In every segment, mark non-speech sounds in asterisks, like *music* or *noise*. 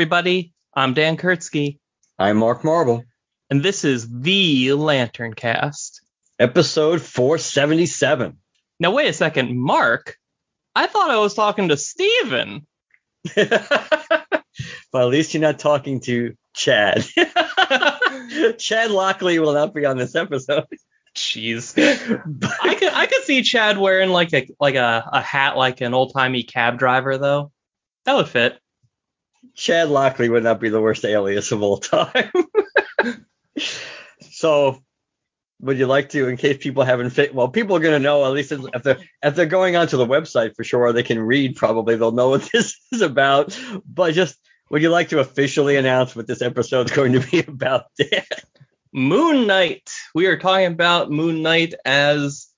everybody, I'm Dan Kurtzky, I'm Mark Marble. and this is the Lantern Cast. Episode 477. Now wait a second, Mark. I thought I was talking to Steven. *laughs* well, at least you're not talking to Chad. *laughs* Chad Lockley will not be on this episode. Jeez. *laughs* I could I could see Chad wearing like a like a, a hat like an old timey cab driver though. That would fit. Chad Lockley would not be the worst alias of all time. so, would you like to, in case people haven't fit? Well, people are going to know at least if they're if they're going onto the website for sure, they can read. Probably they'll know what *laughs* this is about. But just would you like to officially announce what this episode is going to be *laughs* about, Dan? Moon Knight. We are talking about Moon Knight as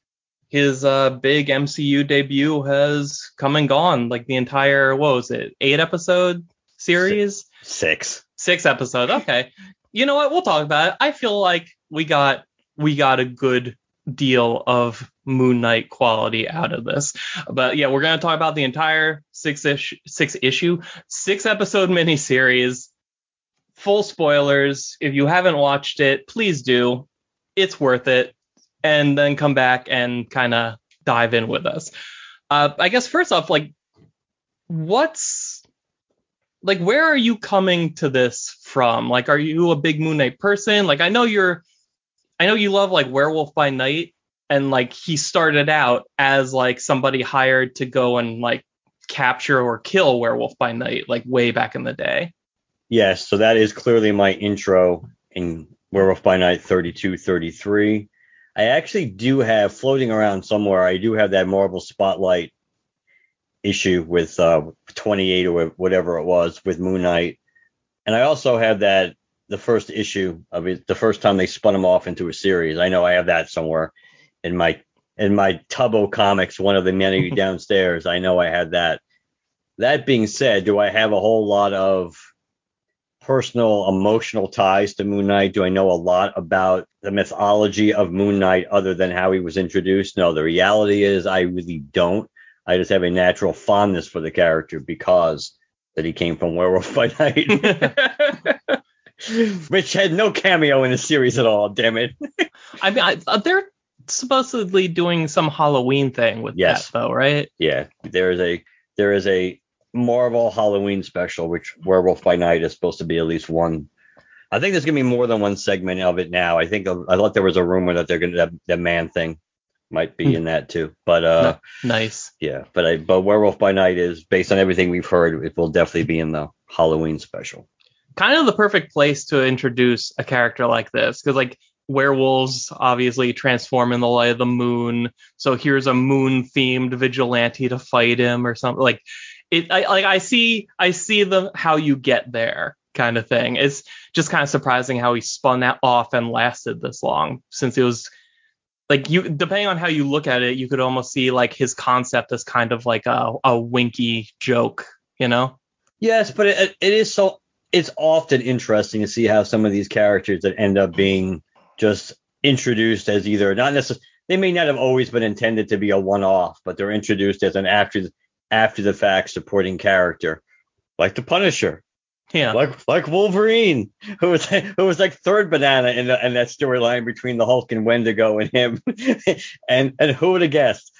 his uh, big MCU debut has come and gone. Like the entire what was it, eight episode series? Six. Six episodes. Okay. You know what? We'll talk about it. I feel like we got we got a good deal of Moon Knight quality out of this. But yeah, we're gonna talk about the entire six ish six issue, six episode miniseries. Full spoilers. If you haven't watched it, please do. It's worth it. And then come back and kind of dive in with us. Uh, I guess first off, like, what's like where are you coming to this from? Like, are you a big Moon Knight person? Like, I know you're, I know you love like Werewolf by Night, and like he started out as like somebody hired to go and like capture or kill Werewolf by Night, like way back in the day. Yes, so that is clearly my intro in Werewolf by Night 32 33. I actually do have floating around somewhere, I do have that Marvel Spotlight issue with uh, 28 or whatever it was with Moon Knight. And I also have that the first issue of it, the first time they spun him off into a series. I know I have that somewhere in my in my Tubbo comics, one of the many *laughs* downstairs. I know I had that. That being said, do I have a whole lot of personal emotional ties to Moon Knight? Do I know a lot about the mythology of Moon Knight other than how he was introduced? No, the reality is I really don't. I just have a natural fondness for the character because that he came from Werewolf by Night, *laughs* which had no cameo in the series at all. Damn it. I mean, I, uh, they're supposedly doing some Halloween thing with Yes. that, though, right? Yeah, there is a there is a Marvel Halloween special, which Werewolf by Night is supposed to be at least one. I think there's gonna be more than one segment of it now. I think I thought there was a rumor that they're gonna that, that man thing might be Hmm. in that too. But uh, Nice. yeah, but I but Werewolf by Night is based on everything we've heard. It will definitely be in the Halloween special. kind of the perfect place to introduce a character like this because like werewolves obviously transform in the light of the moon so here's a moon themed vigilante to fight him or something like it I, like i see i see the how you get there kind of thing it's just kind of surprising how he spun that off and lasted this long since it was like you depending on how you look at it you could almost see like his concept as kind of like a, a winky joke you know Yes, but it, it is so. It's often interesting to see how some of these characters that end up being just introduced as either not necessarily they may not have always been intended to be a one-off, but they're introduced as an after after the fact supporting character, like the Punisher, yeah like like Wolverine, who was who was like third banana in, the, in that storyline between the Hulk and Wendigo and him, *laughs* and and who would have guessed?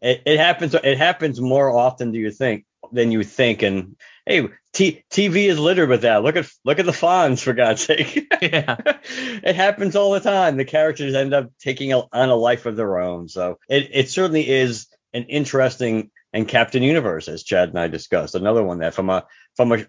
It, it happens. It happens more often do you think than you think, and hey, T- TV is littered with that. Look at look at the Fonz for God's sake. *laughs* Yeah. *laughs* it happens all the time. The characters end up taking a, on a life of their own. So it it certainly is an interesting and Captain Universe, as Chad and I discussed, another one that from a from a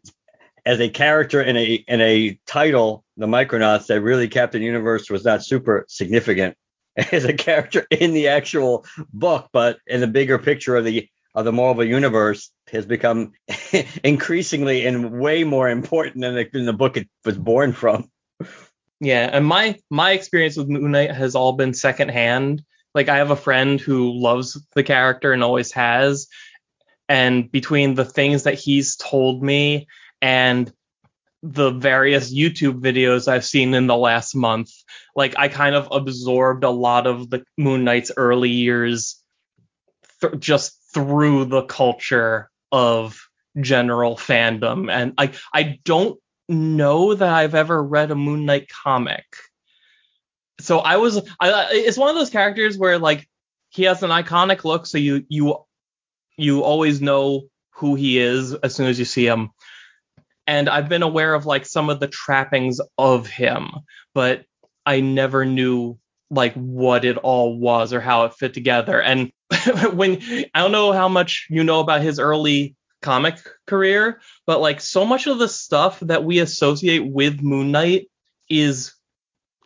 as a character in a in a title, the Micronauts, that really Captain Universe was not super significant *laughs* as a character in the actual book, but in the bigger picture of the of the Marvel universe has become *laughs* increasingly and way more important than the, than the book it was born from. Yeah, and my my experience with Moon Knight has all been secondhand. Like I have a friend who loves the character and always has, and between the things that he's told me and the various YouTube videos I've seen in the last month, like I kind of absorbed a lot of the Moon Knight's early years th- just through the culture of general fandom and I I don't know that I've ever read a Moon Knight comic. So I was I it's one of those characters where like he has an iconic look so you you you always know who he is as soon as you see him. And I've been aware of like some of the trappings of him, but I never knew like what it all was or how it fit together. And *laughs* when I don't know how much you know about his early comic career, but like so much of the stuff that we associate with Moon Knight is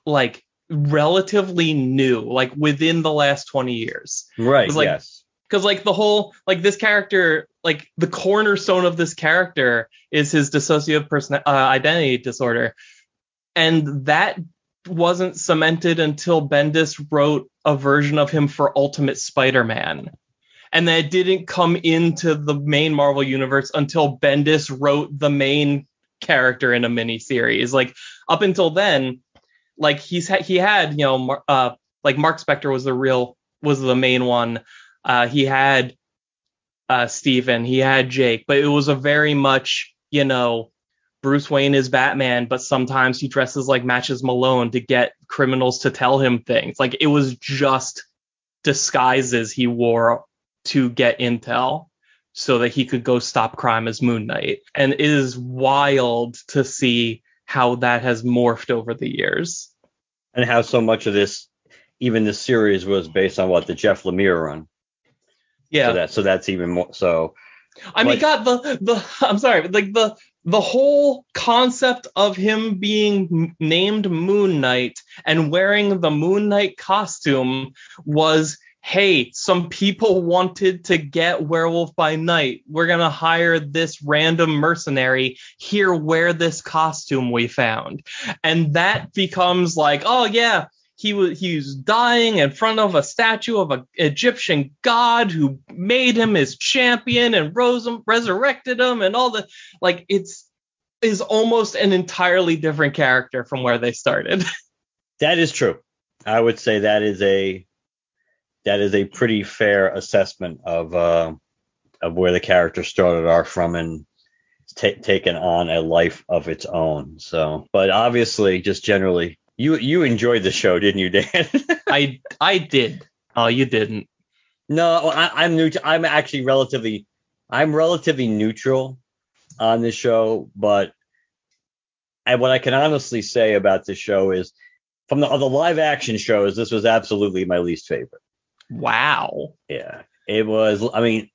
like relatively new, like within the last 20 years. Right. like- yes. Because like the whole like this character, like the cornerstone of this character is his dissociative person uh, identity disorder, and that wasn't cemented until Bendis wrote a version of him for Ultimate Spider-Man. And that didn't come into the main Marvel universe until Bendis wrote the main character in a mini series. Like up until then, like he's ha- he had you know uh like Mark Spector was the real was the main one. Uh, he had uh Steven, he had Jake, but it was a very much you know Bruce Wayne is Batman, but sometimes he dresses like Matches Malone to get criminals to tell him things. Like it was just disguises he wore to get intel so that he could go stop crime as Moon Knight. And it is wild to see how that has morphed over the years. And how so much of this, even this series, was based on what the Jeff Lemire run. Yeah. So that so that's even more. So I mean, Like- God, the the I'm sorry, but like the the whole concept of him being named Moon Knight and wearing the Moon Knight costume was, hey, some people wanted to get Werewolf by Night. We're gonna hire this random mercenary here. Wear this costume we found, and that becomes like, oh yeah, he was he was dying in front of a statue of an Egyptian god who made him his champion and rose him, resurrected him, and all the like. It's is almost an entirely different character from where they started. *laughs* that is true. I would say that is a that is a pretty fair assessment of uh, of where the character started off from and ta- taken on a life of its own. So, but obviously, just generally, you you enjoyed the show, didn't you, Dan? *laughs* I I did. Oh, you didn't. No, I, I'm neutral. I'm actually relatively, I'm relatively neutral on this show, but and what I can honestly say about this show is, from the, the live action shows, this was absolutely my least favorite. Wow. Yeah, it was. I mean,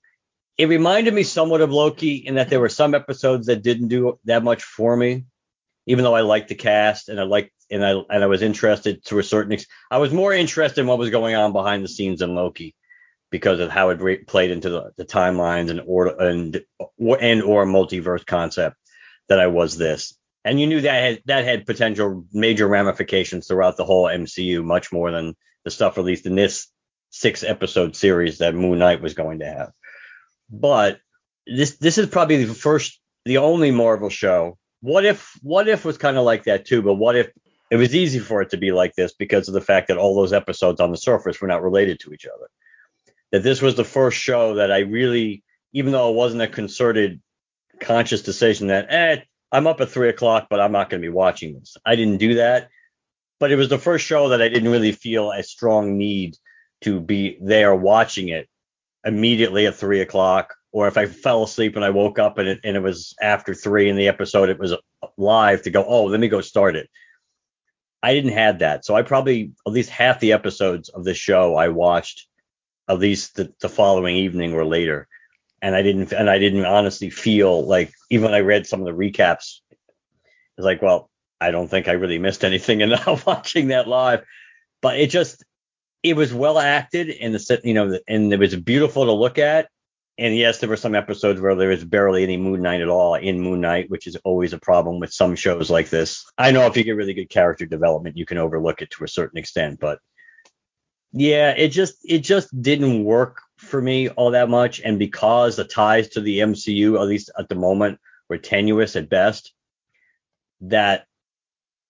it reminded me somewhat of Loki in that there were some episodes that didn't do that much for me, even though I liked the cast and I liked and I and I was interested to a certain extent. I was more interested in what was going on behind the scenes in Loki because of how it re- played into the, the timelines and or and and or multiverse concept that I was this. And you knew that had that had potential major ramifications throughout the whole MCU, much more than the stuff released in this six episode series that Moon Knight was going to have. But this this is probably the first, the only Marvel show. What if What if was kind of like that too? But what if it was easy for it to be like this because of the fact that all those episodes on the surface were not related to each other? That this was the first show that I really, even though it wasn't a concerted, conscious decision that, eh, I'm up at three o'clock, but I'm not going to be watching this. I didn't do that. But it was the first show that I didn't really feel a strong need to be there watching it immediately at three o'clock or if I fell asleep and I woke up and it, and it was after three in the episode, it was live to go, oh, let me go start it. I didn't have that. So I probably, at least half the episodes of the show I watched at least the, the following evening or later. And I didn't, and I didn't honestly feel like, even when I read some of the recaps, it's like, well, I don't think I really missed *laughs* anything in watching that live. But it just, it was well acted and the you know and it was beautiful to look at and yes there were some episodes where there was barely any moon knight at all in moon knight which is always a problem with some shows like this. I know if you get really good character development you can overlook it to a certain extent but yeah it just it just didn't work for me all that much. And because the ties to the mcu at least at the moment were tenuous at best that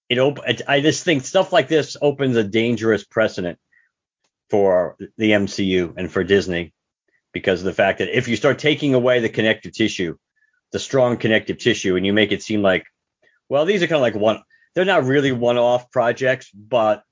it op- i just think stuff like this opens a dangerous precedent for the MCU and for Disney because of the fact that if you start taking away the connective tissue, the strong connective tissue, and you make it seem like, well, these are kind of like one, they're not really one off projects, but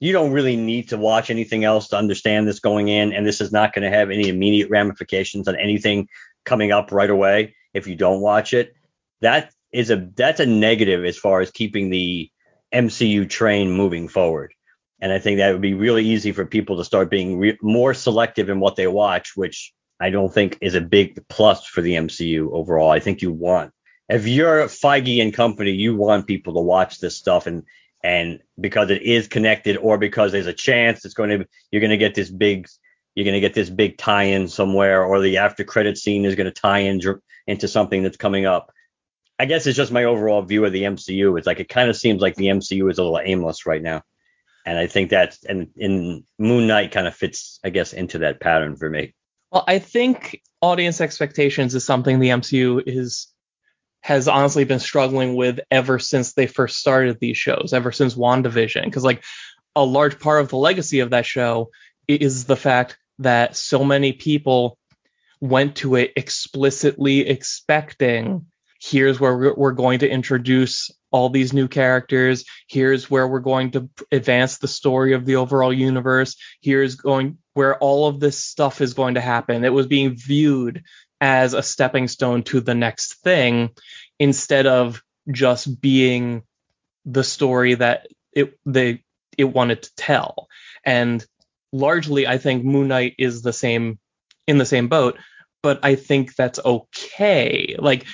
you don't really need to watch anything else to understand this going in. And this is not going to have any immediate ramifications on anything coming up right away if you don't watch it. That is a that's a negative as far as keeping the MCU train moving forward. And I think that would be really easy for people to start being re- more selective in what they watch, which I don't think is a big plus for the MCU overall. I think you want, if you're Feige and company, you want people to watch this stuff and and because it is connected or because there's a chance it's going to you're going to get this big you're going to get this big tie-in somewhere or the after credit scene is going to tie in into something that's coming up. I guess it's just my overall view of the MCU. It's like it kind of seems like the MCU is a little aimless right now and I think that's and in Moon Knight kind of fits, I guess, into that pattern for me. Well, I think audience expectations is something the MCU is has honestly been struggling with ever since they first started these shows, ever since WandaVision, because like a large part of the legacy of that show is the fact that so many people went to it explicitly expecting here's where we're going to introduce all these new characters. Here's where we're going to advance the story of the overall universe. Here's going where all of this stuff is going to happen. It was being viewed as a stepping stone to the next thing instead of just being the story that it they it wanted to tell. And largely I think Moon Knight is the same in the same boat, but I think that's okay. Like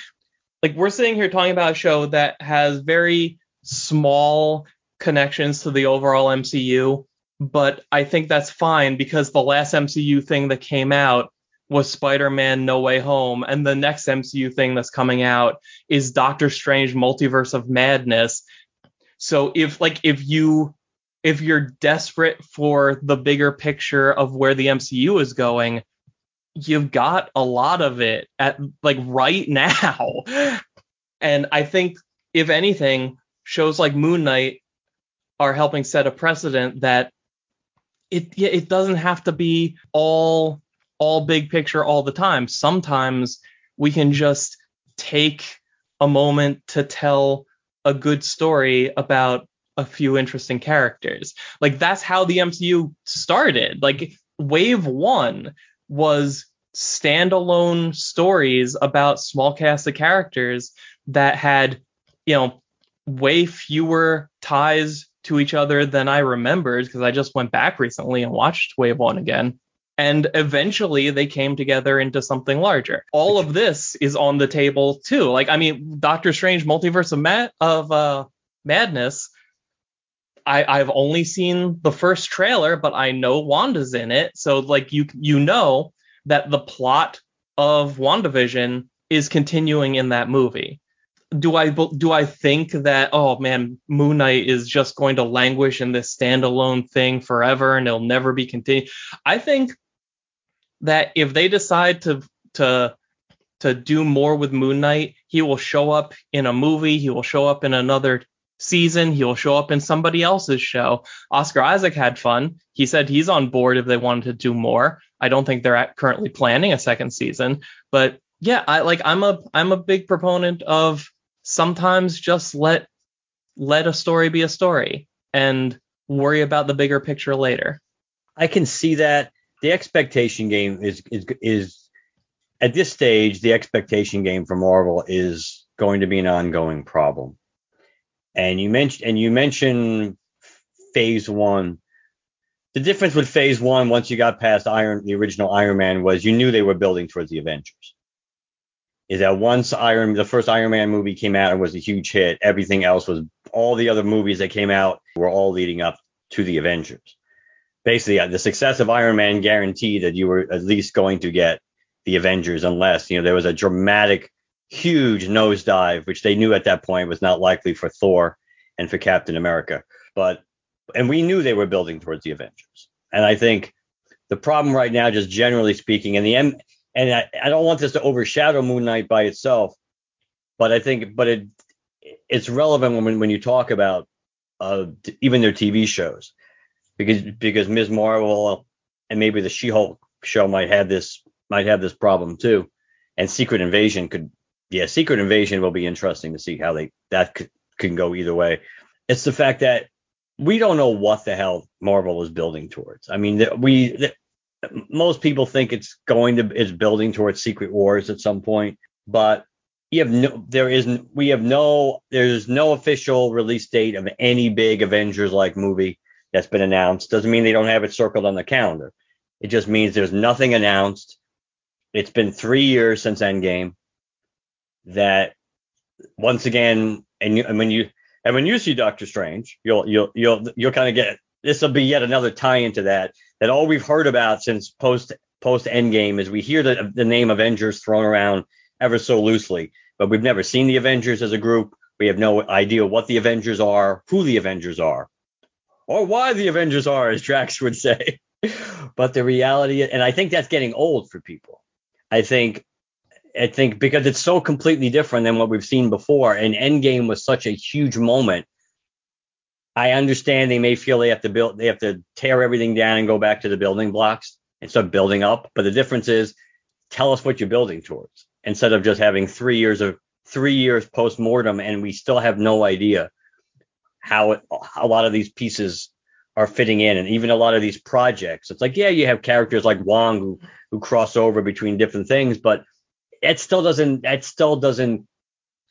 like we're sitting here talking about a show that has very small connections to the overall MCU, but I think that's fine because the last MCU thing that came out was Spider-Man No Way Home and the next MCU thing that's coming out is Doctor Strange Multiverse of Madness. So if like if you if you're desperate for the bigger picture of where the MCU is going, you've got a lot of it at like right *laughs* now. and I think if anything, shows like Moon Knight are helping set a precedent that it it doesn't have to be all all big picture all the time. Sometimes we can just take a moment to tell a good story about a few interesting characters. Like that's how the MCU started. Like wave 1 was standalone stories about small cast of characters that had, you know, way fewer ties to each other than I remembered because I just went back recently and watched Wave 1 again. And eventually they came together into something larger. All of this is on the table too. Like, I mean, Doctor Strange Multiverse of, of uh, Madness I, I've only seen the first trailer, but I know Wanda's in it. So like you you know that the plot of WandaVision is continuing in that movie. Do I do I think that oh man, Moon Knight is just going to languish in this standalone thing forever and it'll never be continued? I think that if they decide to to to do more with Moon Knight, he will show up in a movie, he will show up in another season. He'll show up in somebody else's show. Oscar Isaac had fun. He said he's on board if they wanted to do more. I don't think they're currently planning a second season, but yeah, I like I'm a I'm a big proponent of sometimes just let let a story be a story and worry about the bigger picture later. I can see that the expectation game is is is at this stage, the expectation game for Marvel is going to be an ongoing problem. And you mentioned and you mentioned Phase One. The difference with Phase One, once you got past Iron, the original Iron Man, was you knew they were building towards the Avengers. Is that once Iron, the first Iron Man movie came out and was a huge hit, everything else was all the other movies that came out were all leading up to the Avengers. Basically, uh, the success of Iron Man guaranteed that you were at least going to get the Avengers, unless you know there was a dramatic, huge nosedive, which they knew at that point was not likely for Thor and for Captain America. But and we knew they were building towards the Avengers. And I think the problem right now, just generally speaking, and the M and I, I don't want this to overshadow Moon Knight by itself, but I think but it it's relevant when when you talk about uh, even their TV shows because because Ms. Marvel and maybe the She-Hulk show might have this might have this problem too, and Secret Invasion could yeah Secret Invasion will be interesting to see how they that could, can go either way. It's the fact that we don't know what the hell Marvel is building towards. I mean, we most people think it's going to it's building towards Secret Wars at some point, but you have no there isn't we have no there's no official release date of any big Avengers like movie that's been announced. Doesn't mean they don't have it circled on the calendar. It just means there's nothing announced. It's been three years since Endgame. That once again, and, you, and when you and when you see Doctor Strange, you'll you'll you'll you'll kind of get this will be yet another tie into that. That all we've heard about since post post Endgame is we hear the the name Avengers thrown around ever so loosely, but we've never seen the Avengers as a group. We have no idea what the Avengers are, who the Avengers are, or why the Avengers are, as Drax would say. *laughs* but the reality, and I think that's getting old for people. I think I think because it's so completely different than what we've seen before, and Endgame was such a huge moment. I understand they may feel they have to build, they have to tear everything down and go back to the building blocks and start building up. But the difference is, tell us what you're building towards instead of just having three years of three years post mortem and we still have no idea how it, a lot of these pieces are fitting in and even a lot of these projects it's like yeah you have characters like wong who who cross over between different things but it still doesn't it still doesn't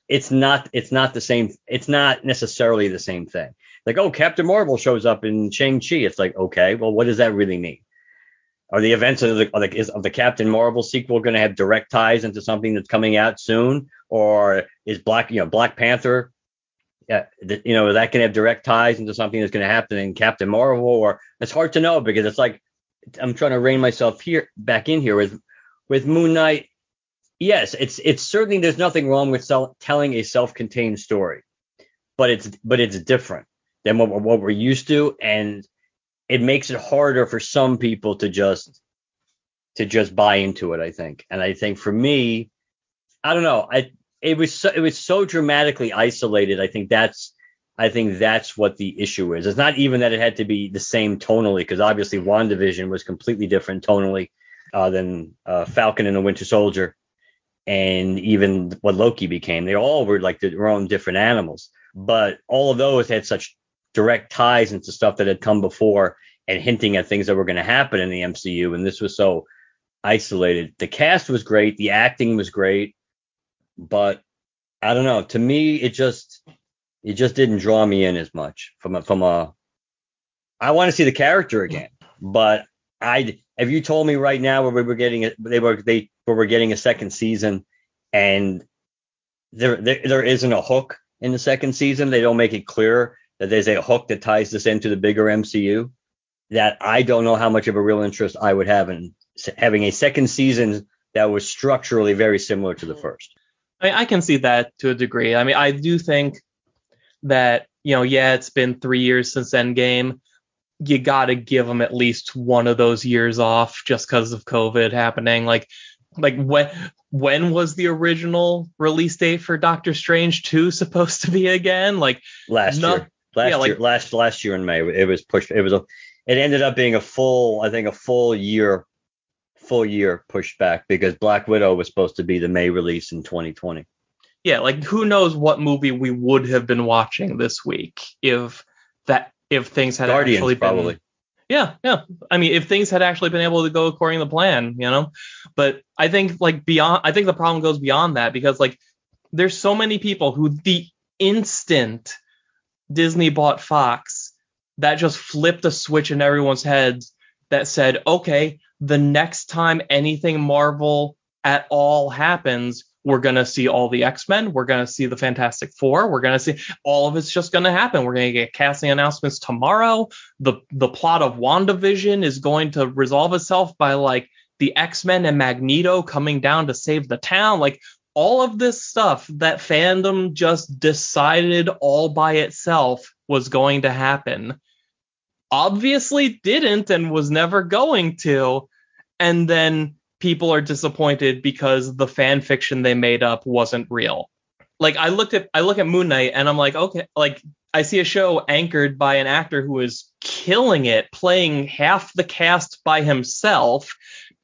it's not it's not the same it's not necessarily the same thing. Like oh captain marvel shows up in shang-chi. It's like okay well what does that really mean? Are the events of the, of the, is, of the captain marvel sequel going to have direct ties into something that's coming out soon? Or is black you know black panther yeah, you know, that can have direct ties into something that's going to happen in Captain Marvel, or it's hard to know because it's like I'm trying to rein myself here back in here with with Moon Knight. Yes, it's it's certainly there's nothing wrong with telling a self-contained story, but it's but it's different than what, what we're used to, and it makes it harder for some people to just to just buy into it. I think, and I think for me, I don't know. I it was so, it was so dramatically isolated. I think that's I think that's what the issue is. It's not even that it had to be the same tonally, because obviously WandaVision was completely different tonally uh, than uh, Falcon and the Winter Soldier, and even what Loki became. They all were like their own different animals, but all of those had such direct ties into stuff that had come before and hinting at things that were going to happen in the MCU. And this was so isolated. The cast was great, the acting was great but I don't know. To me, it just it just didn't draw me in as much from a from a. I want to see the character again, but I if you told me right now where we were getting it, they were they where we're getting a second season, and there, there there isn't a hook in the second season. They don't make it clear that there's a hook that ties this into the bigger MCU. That I don't know how much of a real interest I would have in having a second season that was structurally very similar to the mm-hmm. first. I, mean, I can see that to a degree. I mean, I do think that you know, yeah, it's been three years since Endgame. You got to give them at least one of those years off just because of COVID happening. Like, like when when was the original release date for Doctor Strange 2 supposed to be again? Like last no, year. Last yeah, year, like, last last year in May, it was pushed. It was a. It ended up being a full, I think, a full year full year pushed back because Black Widow was supposed to be the May release in 2020. Yeah, like who knows what movie we would have been watching this week if that if things had Guardians, actually been probably. Yeah, yeah. I mean, if things had actually been able to go according to plan, you know. But I think like beyond, I think the problem goes beyond that because like there's so many people who the instant Disney bought Fox, that just flipped a switch in everyone's heads that said, okay, the next time anything Marvel at all happens, we're going to see all the X-Men, we're going to see the Fantastic Four, we're going to see all of it's just going to happen. We're going to get casting announcements tomorrow. The the plot of WandaVision is going to resolve itself by like the X-Men and Magneto coming down to save the town. Like all of this stuff that fandom just decided all by itself was going to happen obviously didn't and was never going to and then people are disappointed because the fan fiction they made up wasn't real like i looked at i look at moon knight and i'm like okay like i see a show anchored by an actor who is killing it playing half the cast by himself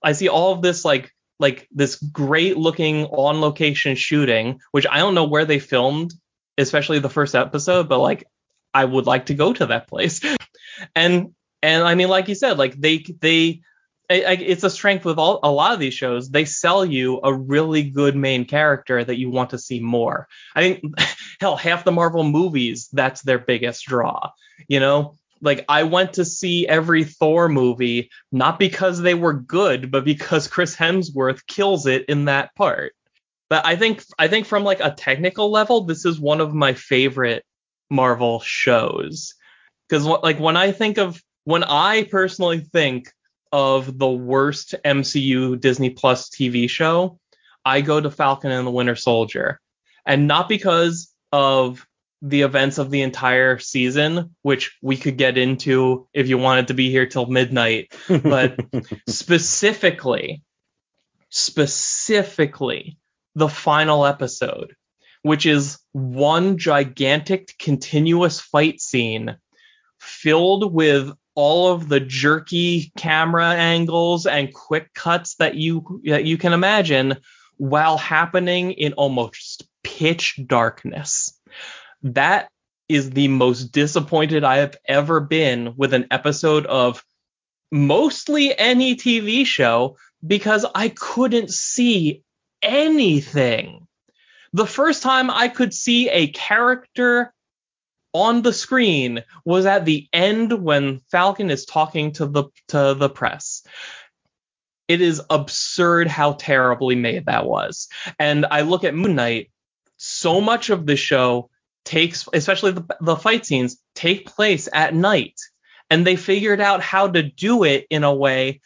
i see all of this like like this great looking on location shooting, which I don't know where they filmed, especially the first episode, but like I would like to go to that place. *laughs* and and I mean, like you said, like they they it's a strength with all a lot of these shows. They sell you a really good main character that you want to see more. I think *laughs* hell, half the Marvel movies that's their biggest draw. You know, like I went to see every Thor movie not because they were good, but because *laughs* Chris Hemsworth kills it in that part. But I think I think from like a technical level, this is one of my favorite Marvel shows. Because like when I think of when I personally think of the worst MCU Disney Plus TV show, I go to Falcon and the Winter Soldier. And not because of the events of the entire season, which we could get into if you wanted to be here till midnight. But *laughs* specifically, specifically, the final episode, which is one gigantic continuous fight scene filled with all of the jerky camera angles and quick cuts that you that you can imagine while happening in almost pitch darkness that is the most disappointed I have ever been with an episode of mostly any TV show because I couldn't see anything. The first time I could see a character on the screen was at the end when Falcon is talking to the to the press. It is absurd how terribly made that was. And I look at Moon Knight, so much of the show takes, especially the, the fight scenes, take place at night. And they figured out how to do it in a way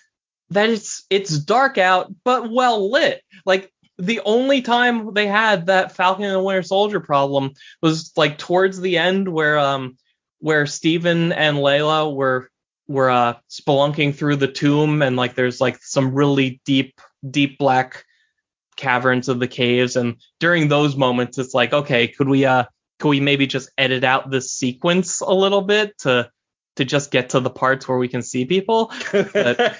that it's it's dark out but well lit. Like the only time they had that Falcon and the Winter Soldier problem was like towards the end where um where Steven and Layla were were uh spelunking through the tomb and like there's like some really deep deep black caverns of the caves and during those moments it's like okay could we uh could we maybe just edit out this sequence a little bit to to just get to the parts where we can see people? *laughs* But,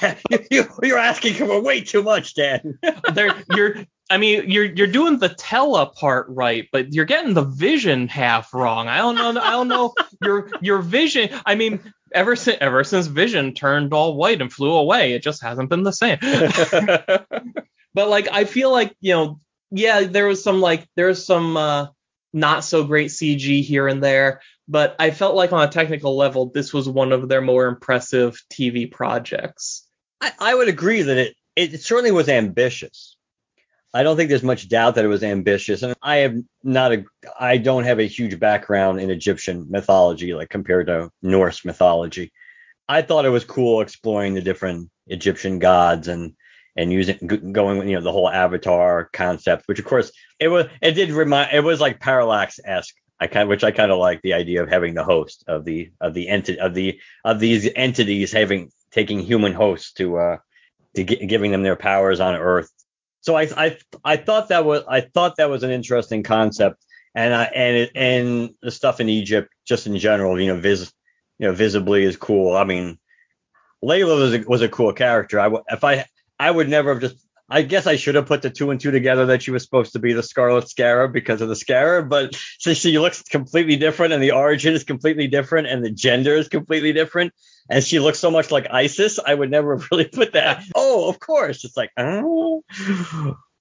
*laughs* you, are asking for way too much, Dan. *laughs* you're, I mean, you're you're doing the tele part right, but you're getting the vision half wrong. I don't know. I don't know your your vision. I mean, ever since ever since Vision turned all white and flew away, it just hasn't been the same. *laughs* but like, I feel like you know yeah, there was some like there was some uh, not so great CG here and there, but I felt like on a technical level, this was one of their more impressive TV projects. I, I would agree that it it certainly was ambitious. I don't think there's much doubt that it was ambitious, and I have not a I don't have a huge background in Egyptian mythology like compared to Norse mythology. I thought it was cool exploring the different Egyptian gods and and using going with you know the whole avatar concept, which of course it was it did remind it was like parallax esque. I kind which I kind of like the idea of having the host of the of the entity of the of these entities having taking human hosts to uh to g- giving them their powers on Earth. So I I I thought that was I thought that was an interesting concept, and I and it, and the stuff in Egypt just in general, you know, vis you know visibly is cool. I mean, Layla was a, was a cool character. I if I I would never have just I guess I should have put the two and two together that she was supposed to be the Scarlet Scarab because of the scarab, but since she looks completely different and the origin is completely different and the gender is completely different, and she looks so much like Isis, I would never *laughs* really put that. Oh, of course. It's like, oh.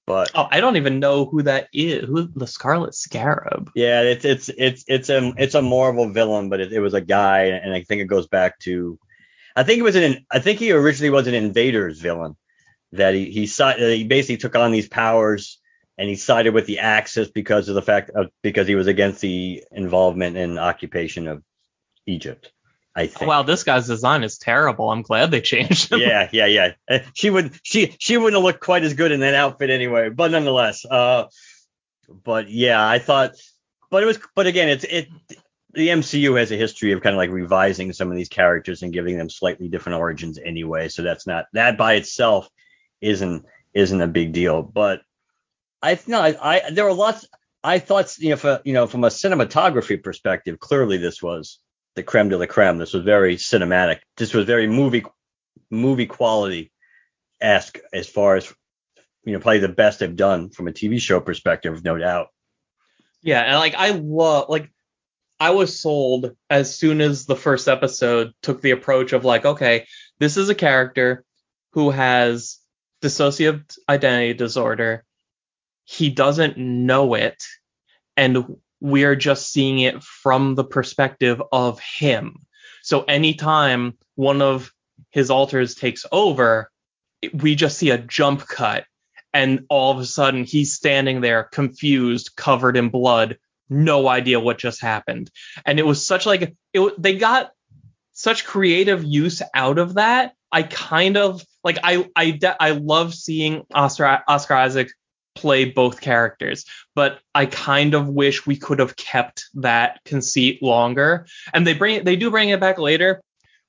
But Oh, I don't even know who that is. Who the Scarlet Scarab? yeah, it's it's it's it's a it's a Marvel villain, but it, it was a guy, and I think it goes back to, I think it was an I think he originally was an Invaders villain that he he he basically took on these powers and he sided with the Axis because of the fact of because he was against the involvement and occupation of Egypt. I think. Wow, this guy's design is terrible. I'm glad they changed him. yeah, yeah, yeah. *laughs* She would she she wouldn't have looked quite as good in that outfit anyway, but nonetheless. Uh but yeah, I thought but it was but again, it's it the MCU has a history of kind of like revising some of these characters and giving them slightly different origins anyway, so that's not that by itself isn't isn't a big deal, but I no, I, I there were lots I thought you know for, you know from a cinematography perspective, clearly this was the creme de la creme. This was very cinematic. This was very movie movie quality esque as far as you know probably the best they've done from a TV show perspective, no doubt. Yeah, and like I love like I was sold as soon as the first episode took the approach of like, okay, this is a character who has dissociative identity disorder. He doesn't know it, and we are just seeing it from the perspective of him. So anytime one of his alters takes over, we just see a jump cut and all of a sudden he's standing there confused covered in blood no idea what just happened and it was such like it they got such creative use out of that i kind of like i i i love seeing oscar oscar isaac play both characters but i kind of wish we could have kept that conceit longer. And they bring they do bring it back later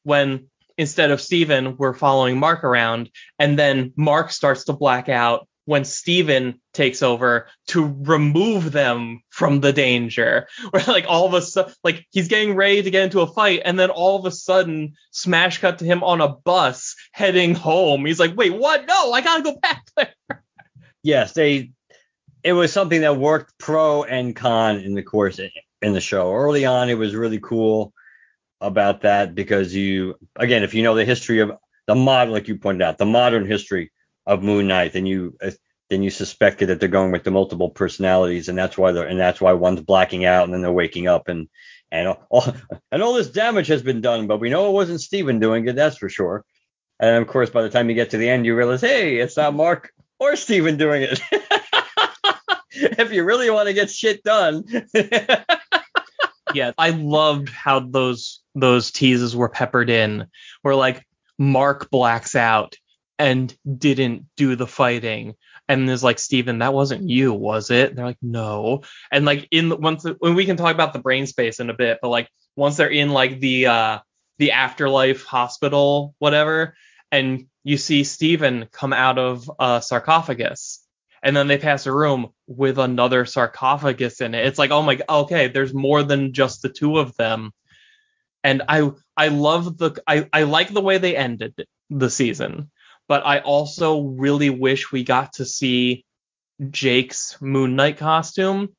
when instead of Steven, we're following Mark around, and then Mark starts to black out when Steven takes over to remove them from the danger. *laughs* Where like all of a sudden, like he's getting ready to get into a fight, and then all of a sudden, smash cut to him on a bus heading home. He's like, wait, what? No, I gotta go back there. *laughs* Yes, they it was something that worked pro and con in the course in the show. Early on, it was really cool about that because you again, if you know the history of the modern, like you pointed out, the modern history of Moon Knight, then you uh, then you suspected that they're going with the multiple personalities, and that's why they're and that's why one's blacking out and then they're waking up and and all *laughs* and all this damage has been done, but we know it wasn't Steven doing it, that's for sure. And of course, by the time you get to the end, you realize, hey, it's not Mark or Steven doing it. *laughs* if you really want to get shit done. *laughs* yeah, I loved how those those teases were peppered in, where like Mark blacks out and didn't do the fighting, and is like, Steven, that wasn't you, was it? And they're like, no. And like in the, once the, when we can talk about the brain space in a bit, but like once they're in like the uh the afterlife hospital, whatever, and you see Steven come out of a sarcophagus and then they pass a room with another sarcophagus in it. It's like, oh my, okay, there's more than just the two of them. And I, I love the, I, I like the way they ended the season, but I also really wish we got to see Jake's Moon Knight costume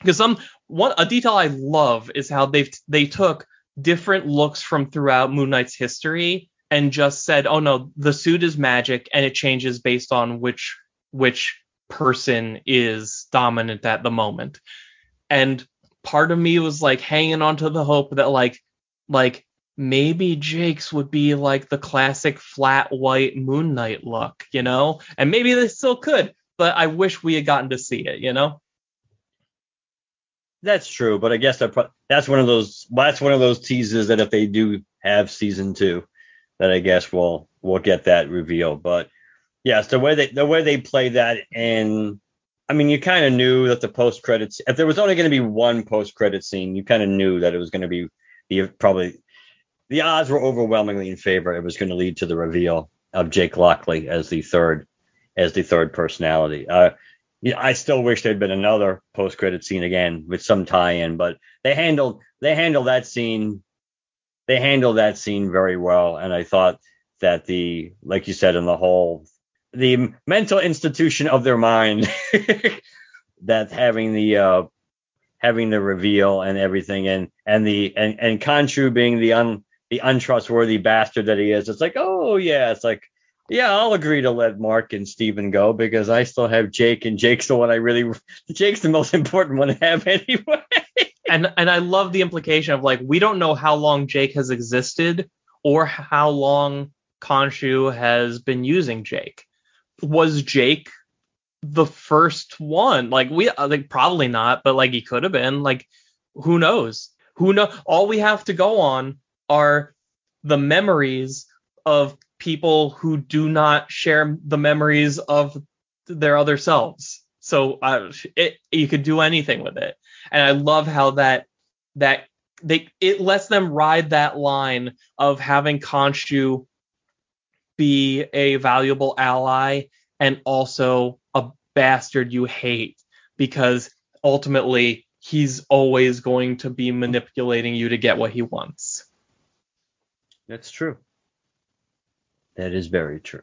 because some one a detail I love is how they've they took different looks from throughout Moon Knight's history and just said, oh no, the suit is magic and it changes based on which which person is dominant at the moment. And part of me was like hanging on to the hope that like like maybe Jake's would be like the classic flat white Moon Knight look, you know? And maybe they still could, but I wish we had gotten to see it, you know? That's true, but I guess pro- that's one of those that's one of those teases that if they do have season two, that I guess we'll we'll get that reveal. But yes, the way they the way they play that and I mean, you kind of knew that the post credits if there was only going to be one post credit scene, you kind of knew that it was going to be the probably the odds were overwhelmingly in favor. It was going to lead to the reveal of Jake Lockley as the third as the third personality. Uh, I still wish there'd been another post credit scene again with some tie-in, but they handled they handled that scene they handled that scene very well, and I thought that the like you said in the whole the mental institution of their mind *laughs* that having the uh having the reveal and everything and and the and and Khonshu being the un the untrustworthy bastard that he is. It's like, oh yeah, it's like yeah, I'll agree to let Mark and Steven go because I still have Jake, and Jake's the one I really. *laughs* Jake's the most important one to have *laughs* anyway. and and I love the implication of like we don't know how long Jake has existed or how long Khonshu has been using Jake. Was Jake the first one? Like we uh, like probably not, but like he could have been. Like who knows? Who know? All we have to go on are the memories of people who do not share the memories of their other selves. So uh, it, you could do anything with it, and I love how that that they it lets them ride that line of having Khonshu be a valuable ally and also a bastard you hate because ultimately he's always going to be manipulating you to get what he wants. That's true. That is very true.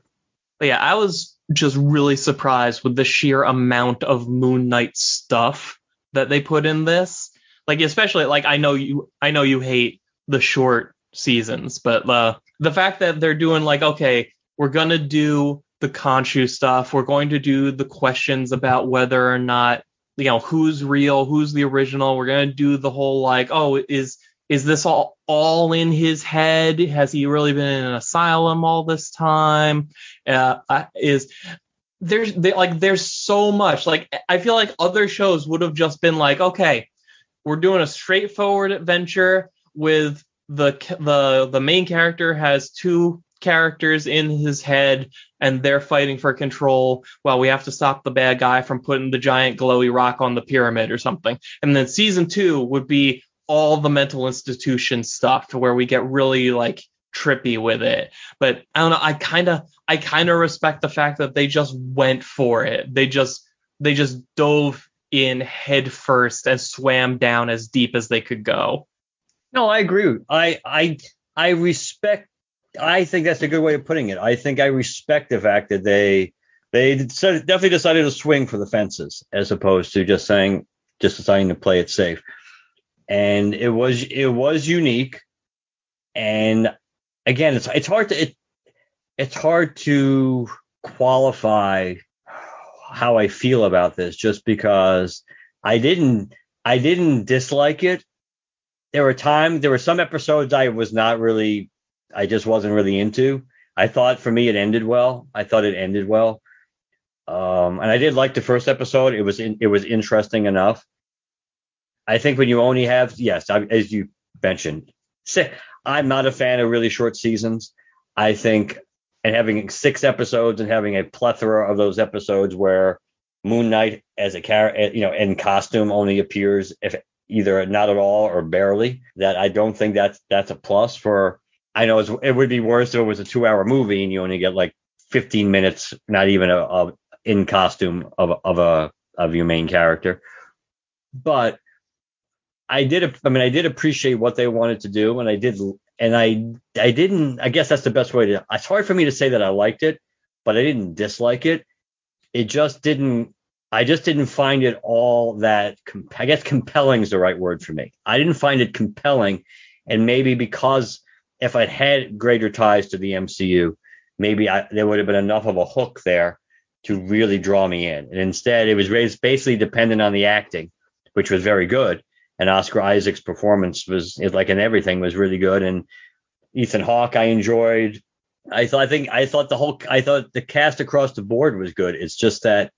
But yeah, I was just really surprised with the sheer amount of Moon Knight stuff that they put in this. Like especially like I know you I know you hate the short seasons, but uh, the fact that they're doing like okay, we're gonna do the Khonshu stuff, we're going to do the questions about whether or not you know who's real, who's the original. We're gonna do the whole like oh is is this all all in his head? Has he really been in an asylum all this time? Uh, is there's they, like there's so much like I feel like other shows would have just been like okay, we're doing a straightforward adventure with the the the main character has two characters in his head and they're fighting for control while we have to stop the bad guy from putting the giant glowy rock on the pyramid or something. And then season 2 would be all the mental institution stuff to where we get really like trippy with it. But I don't know, I kind of I kind of respect the fact that they just went for it. They just they just dove in head first and swam down as deep as they could go. No, I agree. I I I respect I think that's a good way of putting it. I think I respect the fact that they they definitely decided to swing for the fences as opposed to just saying just deciding to play it safe and it was it was unique. And again, it's it's hard to it, it's hard to qualify how I feel about this just because I didn't I didn't dislike it. There were times there were some episodes I was not really I just wasn't really into. I thought for me it ended well. I thought it ended well. Um, and I did like the first episode. It was in, it was interesting enough. I think when you only have, yes, as you mentioned, I'm not a fan of really short seasons. I think, and having six episodes and having a plethora of those episodes where Moon Knight as a character, eh, you know, in costume only appears if either not at all or barely. That I don't think that's that's a plus for. I know it would be worse if it was a two-hour movie and you only get like 15 minutes, not even a, a in costume of of a of your main character. But I did. I mean, I did appreciate what they wanted to do, and I did. And I, I didn't. I guess that's the best way to. It's hard for me to say that I liked it, but I didn't dislike it. It just didn't. I just didn't find it all that. I guess compelling is the right word for me. I didn't find it compelling, and maybe because if I had greater ties to the MCU, maybe I, there would have been enough of a hook there to really draw me in. And instead, it was basically dependent on the acting, which was very good and Oscar Isaac's performance was like in everything was really good. And Ethan Hawke I enjoyed. I thought I think I thought the whole I thought the cast across the board was good. It's just that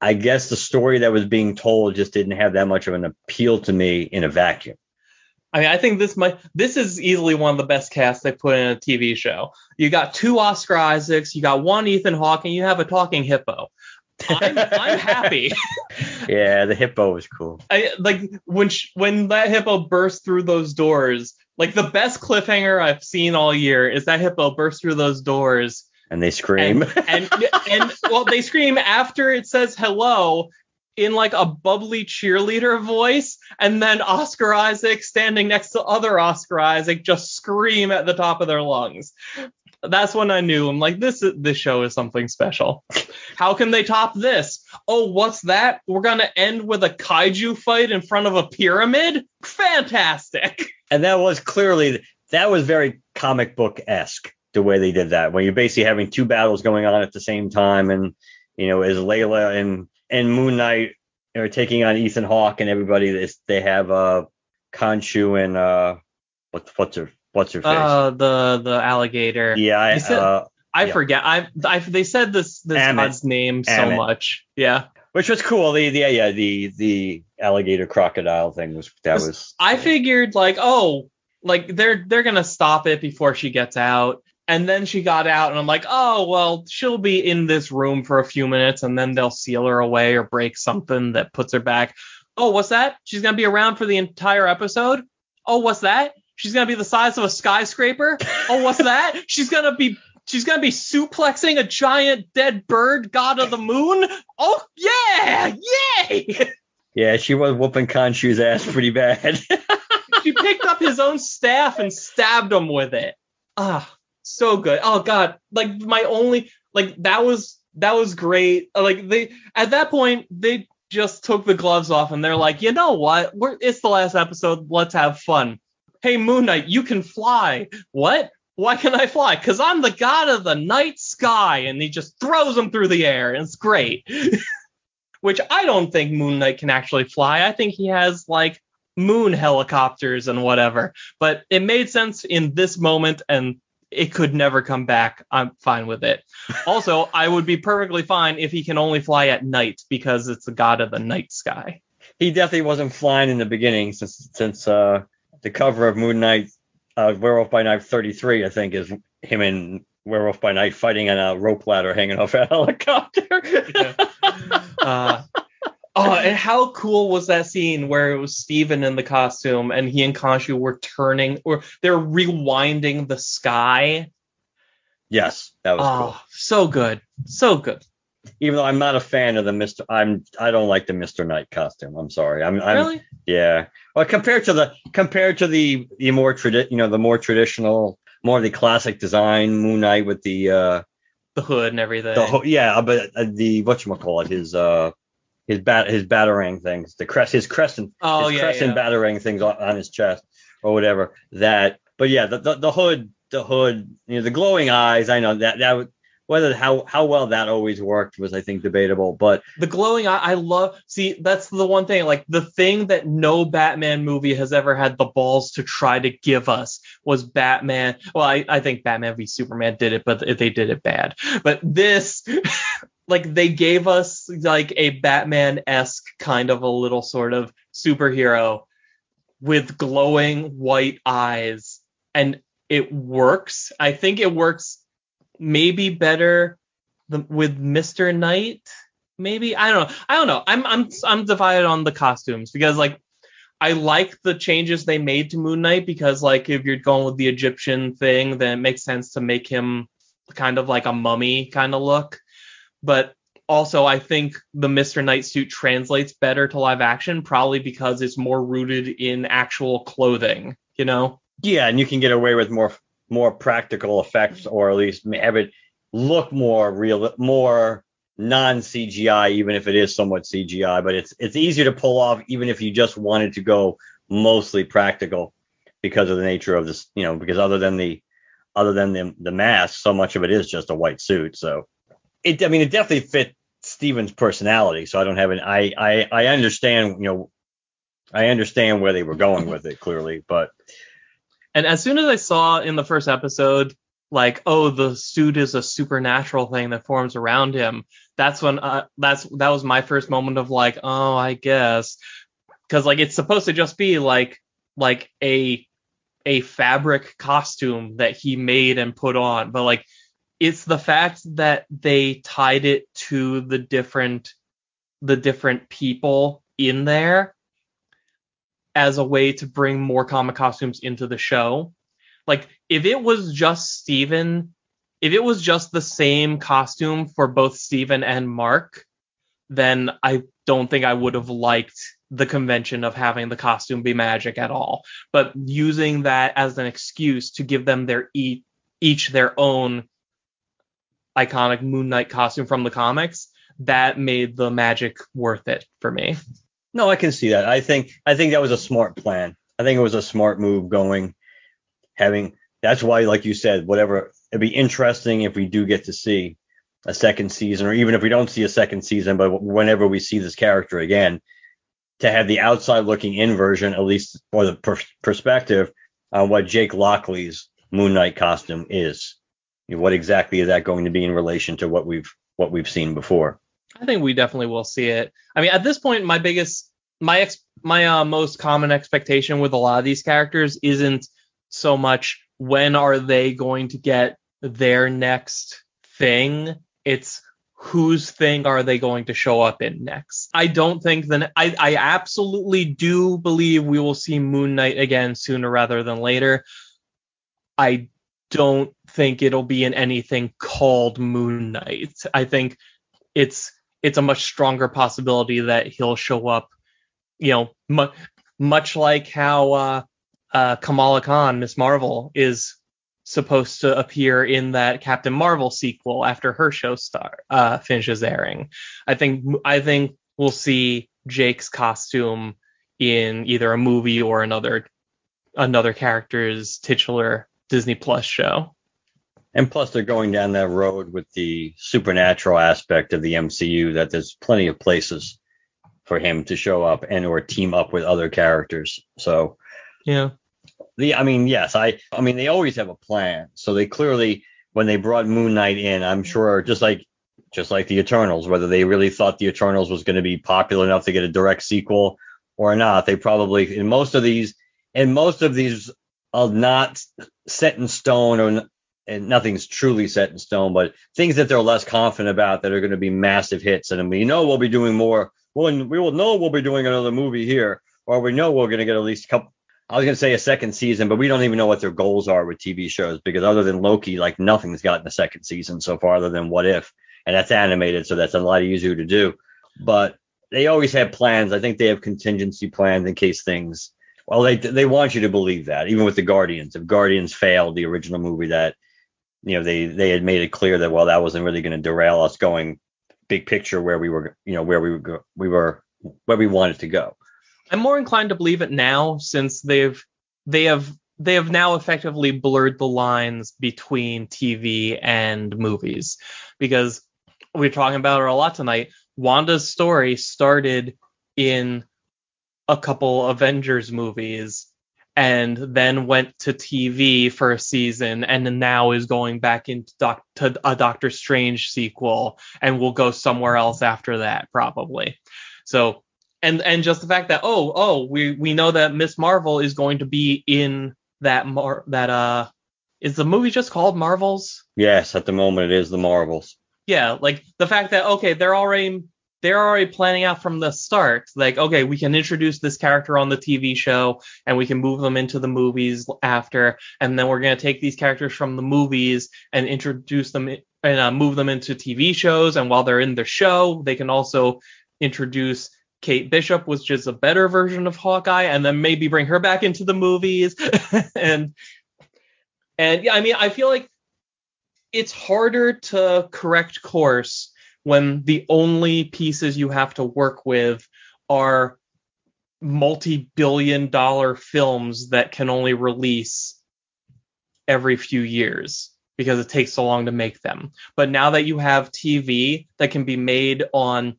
I guess the story that was being told just didn't have that much of an appeal to me in a vacuum. I mean, I think this might this is easily one of the best casts they put in a TV show. You got two Oscar Isaacs, you got one Ethan Hawke, and you have a talking hippo. I'm, I'm happy. *laughs* yeah, the hippo was cool. I like when sh- when that hippo burst through those doors. Like the best cliffhanger I've seen all year is that hippo burst through those doors and they scream. And, and, and well, they scream after it says hello in like a bubbly cheerleader voice, and then Oscar Isaac standing next to other Oscar Isaac just scream at the top of their lungs. That's when I knew I'm like this this show is something special. How can they top this? Oh, what's that? We're gonna end with a kaiju fight in front of a pyramid? Fantastic. And that was clearly that was very comic book esque the way they did that. When you're basically having two battles going on at the same time, and you know, as Layla and and Moon Knight are taking on Ethan Hawke and everybody, they have uh Khonshu and uh what's what's her what's her face? Uh the the alligator. yeah, I, said- uh, I yeah. forget. I, I they said this this Ammit. god's name so Ammit. much. Yeah. which was cool. The, the yeah yeah the the alligator crocodile thing was that was I figured like, oh, like they're they're gonna stop it before she gets out. And then she got out, and I'm like, oh well, she'll be in this room for a few minutes, and then they'll seal her away or break something that puts her back. Oh, what's that? She's gonna be around for the entire episode. Oh, what's that? She's gonna be the size of a skyscraper. Oh, what's that? *laughs* She's gonna be she's gonna be suplexing a giant dead bird, god of the moon. Oh yeah, yay! yeah she was whooping Khonshu's ass pretty bad. *laughs* she picked up his own staff and stabbed him with it. Ah, so good. Oh god, like my only like that was that was great. Uh, Like they at that point they just took the gloves off and they're like, you know what? We're it's the last episode. Let's have fun. Hey Moon Knight, you can fly. What? Why can I fly? Cause I'm the god of the night sky, and he just throws him through the air, and it's great. *laughs* Which I don't think Moon Knight can actually fly. I think he has like moon helicopters and whatever. But it made sense in this moment and it could never come back. I'm fine with it. Also, I would be perfectly fine if he can only fly at night because it's the god of the night sky. he definitely wasn't flying in the beginning since since uh the cover of Moon Knight uh Werewolf by Night 33 I think is him and Werewolf by Night fighting on a rope ladder hanging off a *laughs* helicopter. Uh, oh, and how cool was that scene where it was Steven in the costume and he and Khonshu were turning or they're rewinding the sky? yes, that was Oh, cool. so good. So good. Even though I'm not a fan of the Mr. I'm I don't like the Mr. Knight costume. I'm sorry. I'm, I'm really? Yeah. Well, compared to the compared to the the more tradi- you know the more traditional, more the classic design Moon Knight with the uh The hood and everything. the ho- yeah, but uh, the what you call it his uh his bat his batarang things the crest his crescent oh, his yeah. crescent yeah. batarang things on, on his chest or whatever that but yeah the, the the hood the hood you know the glowing eyes I know that that would whether how how well that always worked was I think debatable but the glowing eye i love see that's the one thing like the thing that no batman movie has ever had the balls to try to give us was batman. Well i, I think batman v superman did it but they did it bad. But this *laughs* like they gave us like a batman-esque kind of a little sort of superhero with glowing white eyes and it works. I think it works maybe better the, with Mr. Knight. Maybe I don't know. I don't know. I'm I'm I'm divided on the costumes because like I like the changes they made to Moon Knight because like if you're going with the Egyptian thing, then it makes sense to make him kind of like a mummy kind of look. But also I think the Mr. Knight suit translates better to live action, probably because it's more rooted in actual clothing, you know? yeah and you can get away with more more practical effects or at least have it look more real more non CGI even if it is somewhat CGI but it's it's easier to pull off even if you just wanted to go mostly practical because of the nature of this you know because other than the other than the the mask so much of it is just a white suit. So it I mean it definitely fit Steven's personality. So I don't have an I I I understand you know I understand where they were going with it clearly but And as soon as I saw in the first episode, like, oh, the suit is a supernatural thing that forms around him, that's when uh, that's that was my first moment of like, oh, I guess, because like it's supposed to just be like like a a fabric costume that he made and put on, but like it's the fact that they tied it to the different the different people in there as a way to bring more comic costumes into the show. Like if it was just Steven, if it was just the same costume for both Steven and Mark, then I don't think I would have liked the convention of having the costume be magic at all. But using that as an excuse to give them their e each their own iconic Moon Knight costume from the comics, that made the magic worth it for me. No, I can see that. I think I think that was a smart plan. I think it was a smart move going having that's why like you said whatever it'd be interesting if we do get to see a second season or even if we don't see a second season but whenever we see this character again to have the outside looking in version at least for the per- perspective on what Jake Lockley's Moon Knight costume is. What exactly is that going to be in relation to what we've what we've seen before? I think we definitely will see it. I mean, at this point, my biggest, my ex, my uh, most common expectation with a lot of these characters isn't so much when are they going to get their next thing. It's whose thing are they going to show up in next? I don't think that I, I absolutely do believe we will see Moon Knight again sooner rather than later. I don't think it'll be in anything called Moon Knight. I think it's it's a much stronger possibility that he'll show up, you know, mu- much like how uh, uh, Kamala Khan, Miss Marvel, is supposed to appear in that Captain Marvel sequel after her show star uh, finishes airing. I think I think we'll see Jake's costume in either a movie or another another character's titular Disney Plus show. And plus, they're going down that road with the supernatural aspect of the MCU. That there's plenty of places for him to show up and or team up with other characters. So yeah, the I mean, yes, I I mean they always have a plan. So they clearly when they brought Moon Knight in, I'm sure just like just like the Eternals, whether they really thought the Eternals was going to be popular enough to get a direct sequel or not, they probably in most of these in most of these are not set in stone or and nothing's truly set in stone, but things that they're less confident about that are going to be massive hits. And we know we'll be doing more. Well, we will know we'll be doing another movie here, or we know we're going to get at least a couple. I was going to say a second season, but we don't even know what their goals are with TV shows because other than Loki, like nothing's gotten a second season so far, other than What If, and that's animated, so that's a lot easier to do. But they always have plans. I think they have contingency plans in case things. Well, they they want you to believe that, even with the Guardians. If Guardians failed, the original movie, that you know they they had made it clear that well that wasn't really going to derail us going big picture where we were you know where we were we were where we wanted to go. I'm more inclined to believe it now since they've they have they have now effectively blurred the lines between TV and movies because we're talking about it a lot tonight. Wanda's story started in a couple Avengers movies and then went to TV for a season and now is going back into doc- to a Doctor Strange sequel and will go somewhere else after that probably. So and and just the fact that oh oh we we know that Miss Marvel is going to be in that mar- that uh is the movie just called Marvels? Yes, at the moment it is the Marvels. Yeah, like the fact that okay they're already they're already planning out from the start. Like, okay, we can introduce this character on the TV show and we can move them into the movies after. And then we're going to take these characters from the movies and introduce them and uh, move them into TV shows. And while they're in the show, they can also introduce Kate Bishop, which is a better version of Hawkeye, and then maybe bring her back into the movies. *laughs* and, and yeah, I mean, I feel like it's harder to correct course when the only pieces you have to work with are multi-billion dollar films that can only release every few years because it takes so long to make them. But now that you have TV that can be made on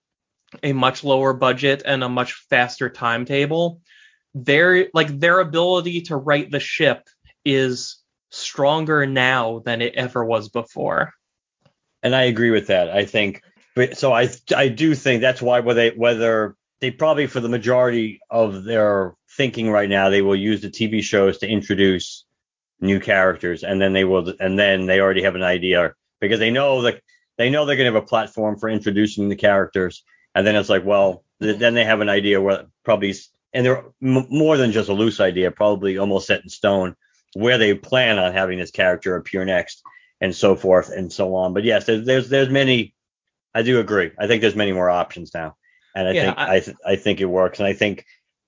a much lower budget and a much faster timetable, their like their ability to right the ship is stronger now than it ever was before. And I agree with that. I think but so I I do think that's why whether they whether they probably for the majority of their thinking right now they will use the TV shows to introduce new characters and then they will and then they already have an idea. Because they know that they know they're going to have a platform for introducing the characters and then it's like well then they have an idea where probably and they're m- more than just a loose idea probably almost set in stone where they plan on having this character appear next and so forth and so on. But yes there's there's, there's many I do agree. I think there's many more options now, and I yeah, think I I, th- I, think it works. And I think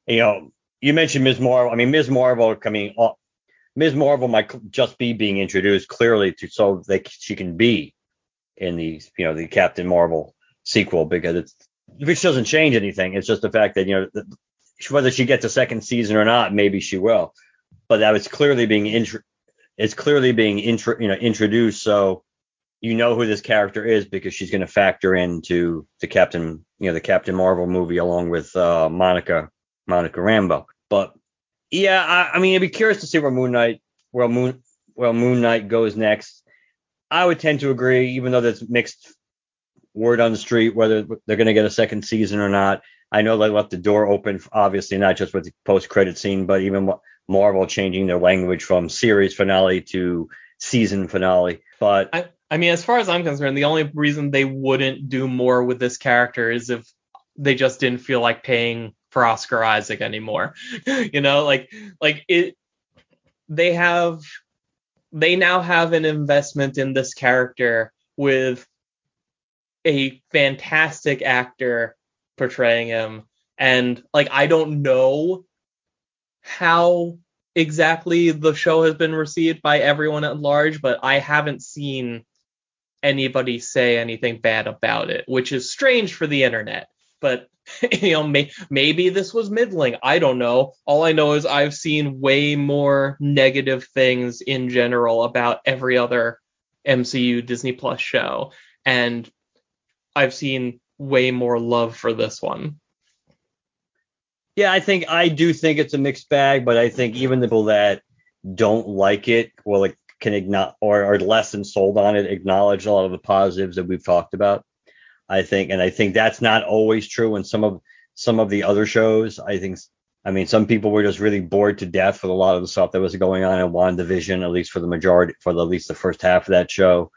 you know you mentioned Ms. Marvel. I mean Ms. Marvel I coming. Uh, Ms. Marvel might just be being introduced clearly to so that she can be in the you know the Captain Marvel sequel because it's which doesn't change anything. It's just the fact that you know whether she gets a second season or not, maybe she will. But that was clearly being intro- it's clearly being intro- you know introduced so you know who this character is because she's going to factor into the Captain you know the Captain Marvel movie along with uh, Monica Monica Rambeau. But yeah, I, I mean, I'd be curious to see where Moon Knight, where Moon, where Moon Knight goes next. I would tend to agree, even though there's mixed word on the street whether they're going to get a second season or not. I know they left the door open, obviously not just with the post-credit scene, but even Marvel changing their language from series finale to season finale. But I, I mean, as far as I'm concerned, the only reason they wouldn't do more with this character is if they just didn't feel like paying for Oscar Isaac anymore. *laughs* you know, like like it they have they now have an investment in this character with a fantastic actor portraying him and like I don't know how exactly the show has been received by everyone at large, but I haven't seen anybody say anything bad about it, which is strange for the internet. But *laughs* you know, may, maybe this was middling. I don't know. All I know is I've seen way more negative things in general about every other MCU Disney Plus show, and I've seen way more love for this one. Yeah, I think I do think it's a mixed bag, but I think even the people that don't like it, well, like can acknowledge or are less than sold on it, acknowledge a lot of the positives that we've talked about. I think, and I think that's not always true in some of some of the other shows. I think, I mean, some people were just really bored to death with a lot of the stuff that was going on in WandaVision, at least for the majority, for the, at least the first half of that show.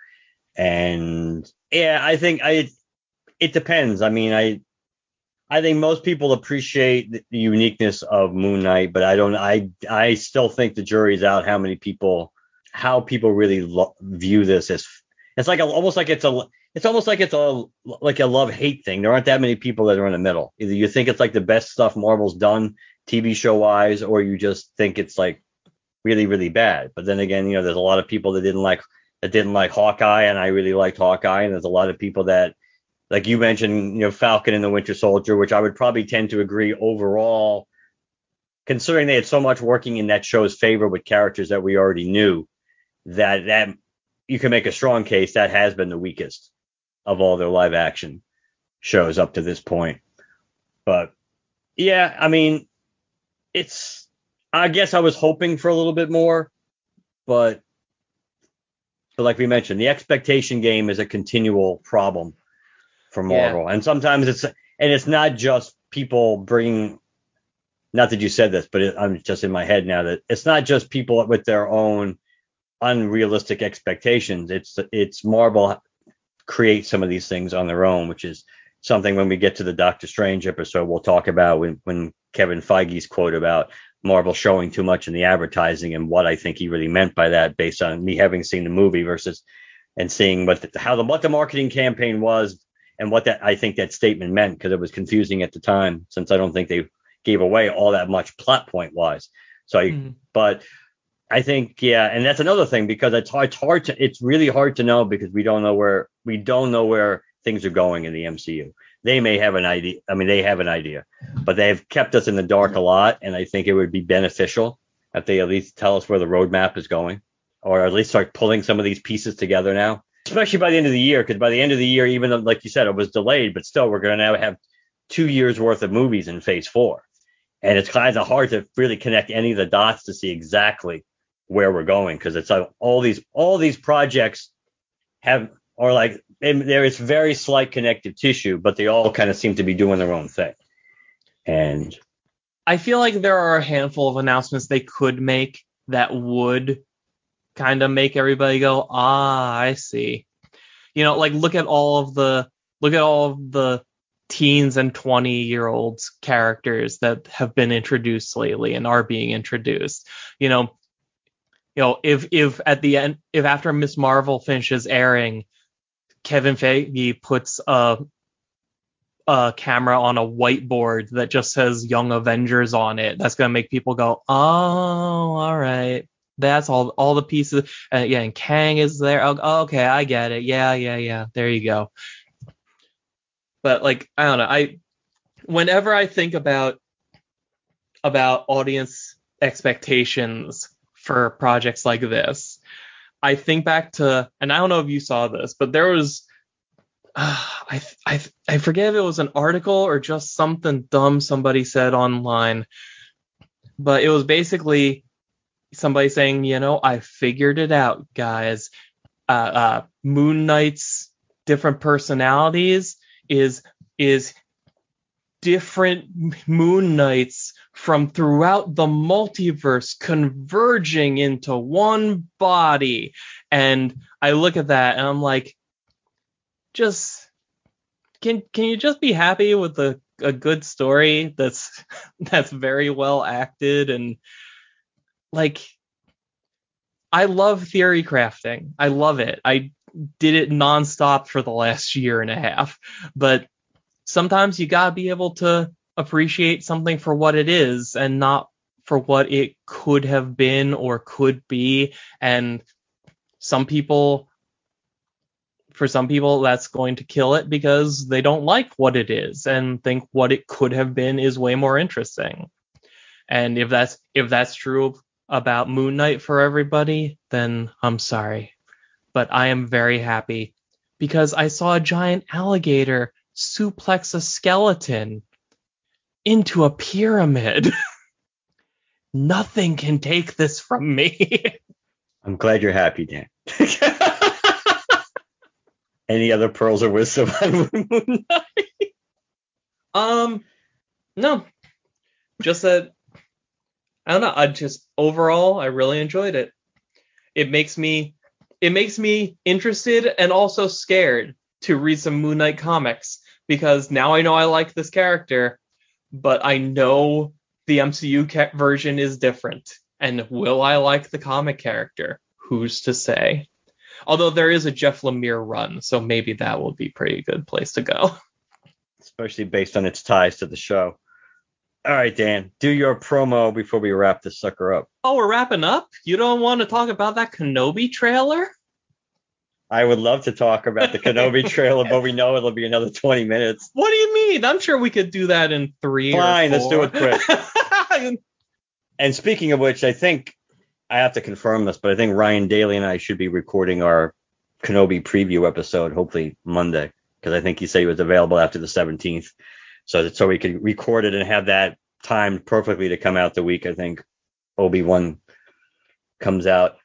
And yeah, I think I, it depends. I mean, I, I think most people appreciate the uniqueness of Moon Knight, but I don't. I I still think the jury's out. How many people, how people really lo- view this as it's like a, almost like it's a it's almost like it's a like a love hate thing. There aren't that many people that are in the middle. Either you think it's like the best stuff Marvel's done TV show wise, or you just think it's like really really bad. But then again, you know, there's a lot of people that didn't like that didn't like Hawkeye, and I really liked Hawkeye, and there's a lot of people that like you mentioned, you know, Falcon and the Winter Soldier, which I would probably tend to agree overall, considering they had so much working in that show's favor with characters that we already knew, that that you can make a strong case that has been the weakest of all their live action shows up to this point. But yeah, I mean, it's I guess I was hoping for a little bit more, but but like we mentioned, the expectation game is a continual problem for Marvel. Yeah. And sometimes it's and it's not just people bringing. Not that you said this, but it, I'm just in my head now that it's not just people with their own unrealistic expectations. It's it's Marvel create some of these things on their own, which is something when we get to the Doctor Strange episode we'll talk about when when Kevin Feige's quote about Marvel showing too much in the advertising and what I think he really meant by that based on me having seen the movie versus and seeing what the, how the what the marketing campaign was and what that I think that statement meant because it was confusing at the time since I don't think they gave away all that much plot point wise. So, I, mm-hmm. but I think yeah, and that's another thing because it's hard, it's hard to it's really hard to know because we don't know where we don't know where things are going in the MCU. They may have an idea. I mean, they have an idea, but they've kept us in the dark a lot, and I think it would be beneficial if they at least tell us where the roadmap is going, or at least start pulling some of these pieces together now especially by the end of the year, because by the end of the year, even though, like you said, it was delayed, but still, we're going to now have two years worth of movies in Phase Four, and it's kind of hard to really connect any of the dots to see exactly where we're going, because it's like all these all these projects have are like there is very slight connective tissue, but they all kind of seem to be doing their own thing, and I feel like there are a handful of announcements they could make that would kind of make everybody go, ah, I see. You know, like look at all of the look at all of the teens and 20 year olds characters that have been introduced lately and are being introduced. You know, you know, if if at the end if after Miss Marvel finishes airing, Kevin Feige puts a a camera on a whiteboard that just says Young Avengers on it, that's gonna make people go, oh, all right that's all all the pieces. Uh, yeah, and Kang is there. Oh, okay, I get it. Yeah, yeah, yeah. There you go. But like, I don't know. I whenever I think about about audience expectations for projects like this, I think back to, and I don't know if you saw this, but there was, uh, I, I, I forget if it was an article or just something dumb somebody said online, but it was basically somebody saying, you know, I figured it out, guys. Uh, uh, Moon Knight's different personalities is is different Moon Knights from throughout the multiverse converging into one body. And I look at that and I'm like, just can can you just be happy with a, a good story that's *laughs* that's very well acted and like I love theory crafting. I love it. I did it nonstop for the last year and a half. But sometimes you gotta be able to appreciate something for what it is and not for what it could have been or could be. And some people, for some people, that's going to kill it because they don't like what it is and think what it could have been is way more interesting. And if that's if that's true about Moon Knight for everybody, then I'm sorry. But I am very happy because I saw a giant alligator suplex a skeleton into a pyramid. *laughs* Nothing can take this from me. I'm glad you're happy, Dan. *laughs* Any other pearls or wisdom on Moon Knight? *laughs* Um, no, just that I don't know. I just overall I really enjoyed it. It makes me it makes me interested and also scared to read some Moon Knight comics because now I know I like this character but I know the MCU ca- version is different. And will I like the comic character? Who's to say? Although there is a Jeff Lemire run, so maybe that will be a pretty good place to go. *laughs* Especially based on its ties to the show. All right, Dan, do your promo before we wrap this sucker up. Oh, we're wrapping up? You don't want to talk about that Kenobi trailer? I would love to talk about the Kenobi *laughs* trailer, but we know it'll be another 20 minutes. What do you mean? I'm sure we could do that in three. Fine, let's do it quick. *laughs* and speaking of which, I think I have to confirm this, but I think Ryan Daly and I should be recording our Kenobi preview episode, hopefully Monday, because I think he said he was available after the 17th, so that so we could record it and have that timed perfectly to come out the week I think Obi Wan comes out.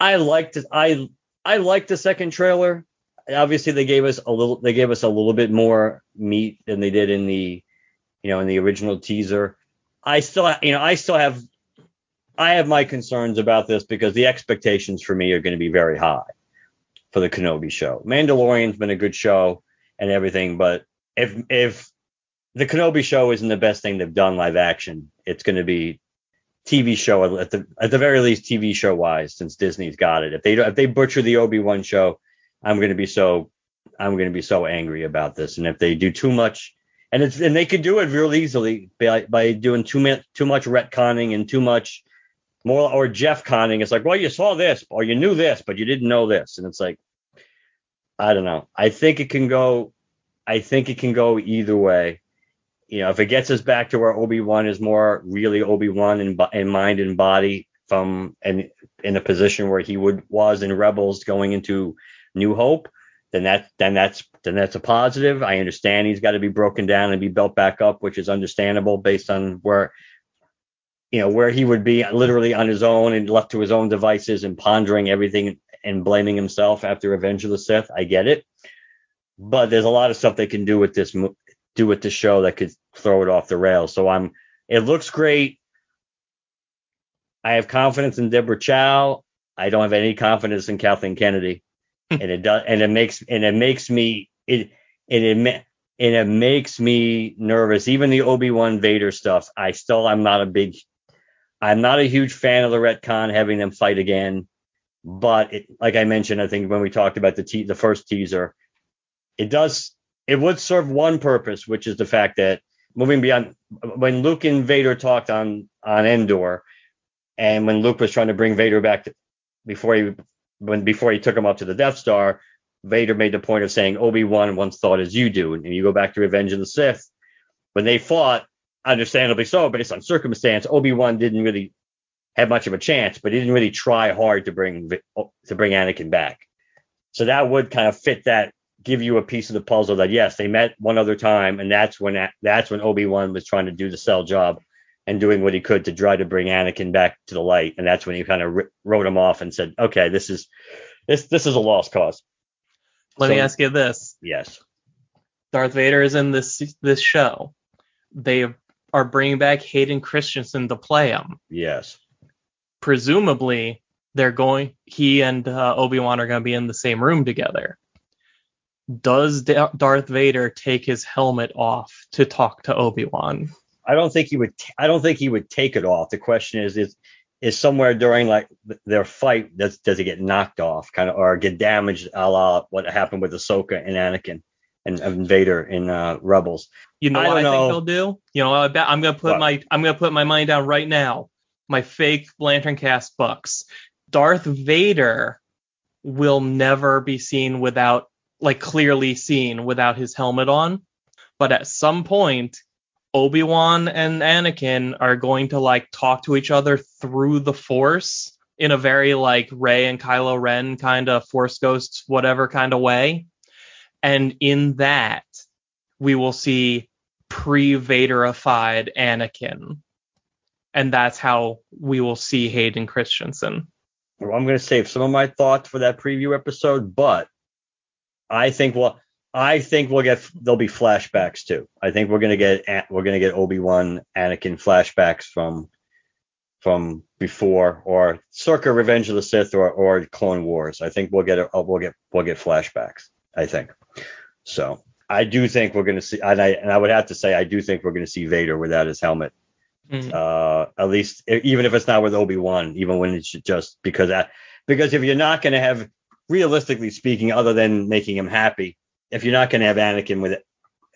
I liked it. I I liked the second trailer. Obviously, they gave us a little. They gave us a little bit more meat than they did in the, you know, in the original teaser. I still, you know, I still have, I have my concerns about this because the expectations for me are going to be very high for the Kenobi show. Mandalorian's been a good show and everything, but if if the Kenobi show isn't the best thing they've done live action, it's going to be TV show at the at the very least TV show wise since Disney's got it. If they if they butcher the Obi Wan show, I'm going to be so I'm to be so angry about this. And if they do too much, and it's and they could do it real easily by by doing too much too much retconning and too much more or Jeff conning. It's like, well, you saw this or you knew this, but you didn't know this, and it's like, I don't know. I think it can go. I think it can go either way you know, if it gets us back to where Obi Wan is more really Obi Wan in, in mind and body from and in a position where he would was in Rebels going into New Hope, then that then that's then that's a positive. I understand he's got to be broken down and be built back up, which is understandable based on where you know where he would be literally on his own and left to his own devices and pondering everything and blaming himself after Revenge of the Sith. I get it, but there's a lot of stuff they can do with this do with the show that could throw it off the rails. So I'm it looks great. I have confidence in Deborah Chow. I don't have any confidence in Kathleen Kennedy. Hmm. and it does and it makes and it makes me it and it and it makes me nervous. Even the Obi-Wan Vader stuff, I still I'm not a big I'm not a huge fan of the retcon having them fight again. But it, like I mentioned, I think when we talked about the te- the first teaser, it does it would serve one purpose, which is the fact that moving beyond when Luke and Vader talked on on Endor, And when Luke was trying to bring Vader back to, before he when before he took him up to the Death Star, Vader made the point of saying Obi Wan once thought as you do, and you go back to Revenge of the Sith when they fought, understandably so, based on circumstance, Obi Wan didn't really have much of a chance, but he didn't really try hard to bring to bring Anakin back. So that would kind of fit that, give you a piece of the puzzle that yes, they met one other time, and that's when that's when Obi Wan was trying to do the sell job and doing what he could to try to bring Anakin back to the light, and that's when he kind of wrote him off and said, okay, this is this this is a lost cause. Let so, me ask you this. Yes. Darth Vader is in this this show. They are bringing back Hayden Christensen to play him. Yes. Presumably, they're going. He and uh, Obi Wan are going to be in the same room together. Does D- Darth Vader take his helmet off to talk to Obi Wan? I don't think he would. T- I don't think he would take it off. The question is, is is somewhere during like their fight does does it get knocked off, kind of, or get damaged, a la what happened with Ahsoka and Anakin and, and Vader in uh, Rebels. You know I what I know. think they'll do? You know, I bet I'm gonna put what? my I'm gonna put my money down right now. My fake Lantern Cast bucks. Darth Vader will never be seen without like clearly seen without his helmet on. But at some point, Obi-Wan and Anakin are going to like talk to each other through the Force in a very like Rey and Kylo Ren kind of Force ghosts, whatever kind of way. And in that, we will see pre-Vaderified Anakin. And that's how we will see Hayden Christensen. Well, I'm going to save some of my thoughts for that preview episode, but I think well, I think we'll get there'll be flashbacks too. I think we're gonna get we're gonna get Obi Wan Anakin flashbacks from from before or circa Revenge of the Sith or or Clone Wars. I think we'll get a, we'll get we'll get flashbacks. I think so. I do think we're gonna see, and I and I would have to say I do think we're gonna see Vader without his helmet. Mm-hmm. Uh, at least even if it's not with Obi Wan, even when it's just because that because if you're not gonna have realistically speaking, other than making him happy, if you're not going to have Anakin with it,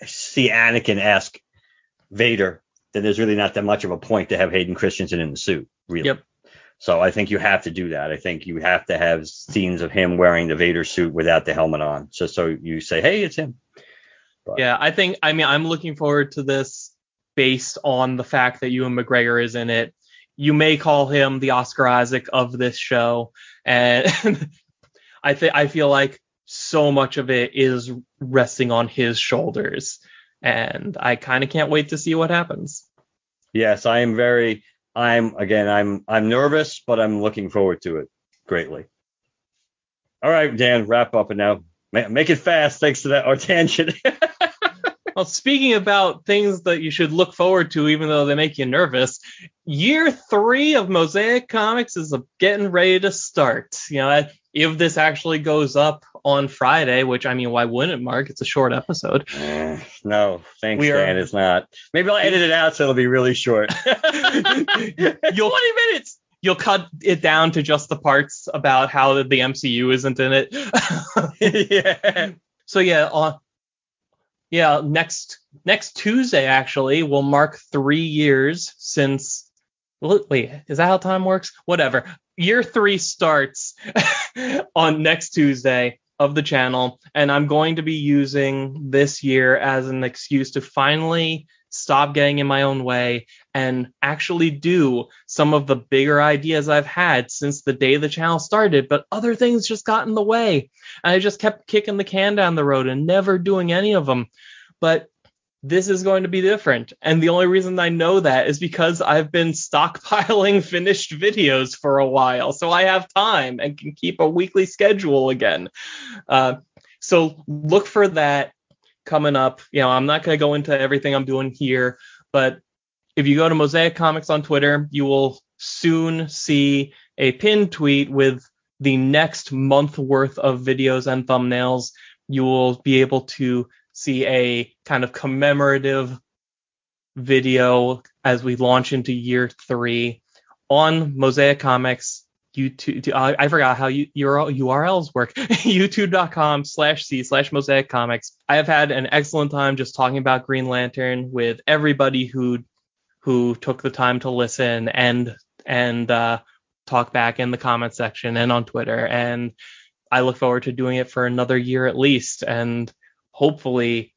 see Anakin ask Vader, then there's really not that much of a point to have Hayden Christensen in the suit, really. Yep. So I think you have to do that. I think you have to have scenes of him wearing the Vader suit without the helmet on, just so you say, hey, it's him. But. Yeah, I think. I mean, I'm looking forward to this based on the fact that Ewan McGregor is in it. You may call him the Oscar Isaac of this show, and *laughs* I think I feel like so much of it is resting on his shoulders. And I kind of can't wait to see what happens. Yes, I am very I'm again I'm I'm nervous, but I'm looking forward to it greatly. All right, Dan, wrap up and now make it fast thanks to that our tangent. *laughs* well, speaking about things that you should look forward to, even though they make you nervous, year three of Mosaic Comics is getting ready to start. You know, if this actually goes up on Friday, which I mean, why wouldn't it, Mark? It's a short episode. Uh, no, thanks, we Dan. Are, it's not. Maybe I'll edit it out so it'll be really short. *laughs* *laughs* You'll 20 minutes. You'll cut it down to just the parts about how the MCU isn't in it. *laughs* yeah. So yeah, uh, yeah, next next Tuesday actually will mark three years since. Wait, is that how time works? Whatever. Year three starts *laughs* on next Tuesday of the channel, and I'm going to be using this year as an excuse to finally stop getting in my own way and actually do some of the bigger ideas I've had since the day the channel started, but other things just got in the way. And I just kept kicking the can down the road and never doing any of them. But this is going to be different. And the only reason I know that is because I've been stockpiling *laughs* finished videos for a while. So I have time and can keep a weekly schedule again. Uh, so look for that coming up. You know, I'm not going to go into everything I'm doing here, but if you go to Mosaic Comics on Twitter, you will soon see a pinned tweet with the next month worth of videos and thumbnails. You will be able to see a kind of commemorative video as we launch into year three on Mosaic Comics. YouTube, I forgot how you, your URLs work. *laughs* YouTube.com slash C slash Mosaic Comics. I have had an excellent time just talking about Green Lantern with everybody who who took the time to listen and and uh, talk back in the comment section and on Twitter. And I look forward to doing it for another year at least, and hopefully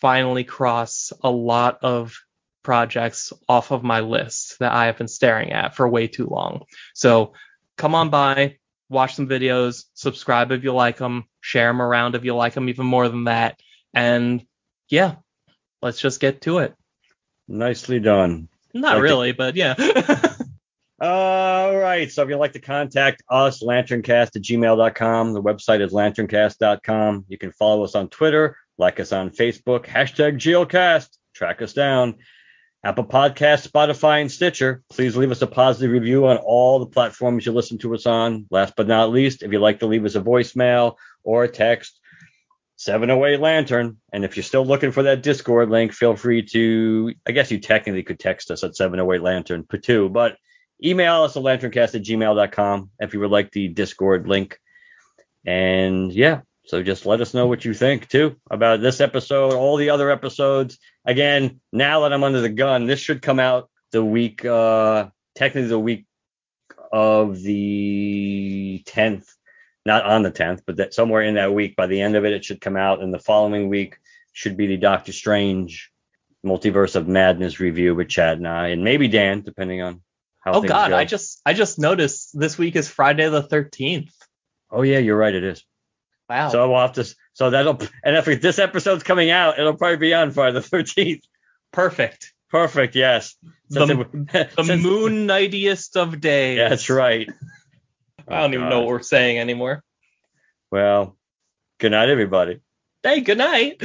finally cross a lot of projects off of my list that I have been staring at for way too long. So come on by, watch some videos, subscribe if you like them, share them around if you like them even more than that. And yeah, let's just get to it. Nicely done. Not Like really, but yeah. *laughs* All right. So if you'd like to contact us, lanterncast at gmail.com. The website is lanterncast.com. You can follow us on Twitter, like us on Facebook, hashtag GeoCast, track us down. Apple Podcasts, Spotify, and Stitcher. Please leave us a positive review on all the platforms you listen to us on. Last but not least, if you'd like to leave us a voicemail or a text, 708 Lantern. And if you're still looking for that Discord link, feel free to, I guess you technically could text us at 708 Lantern but email us at lanterncast at gmail.com if you would like the Discord link. And yeah, so just let us know what you think too about this episode, all the other episodes. Again, now that I'm under the gun, this should come out the week, uh, technically the week of the 10th, not on the 10th, but that somewhere in that week. By the end of it, it should come out, and the following week should be the Doctor Strange Multiverse of Madness review with Chad and I, and maybe Dan, depending on how. oh God, go. I just I just noticed this week is Friday the 13th. Oh yeah, you're right. It is. Wow. So we'll have to. So that'll. And if this episode's coming out, it'll probably be on Friday the *laughs* 13th. Perfect. Perfect. Yes. The- Since it- *laughs* The moon nightiest of days. That's right. *laughs* I don't Oh, even God. know what we're saying anymore. Well, good night, everybody. Hey, good night.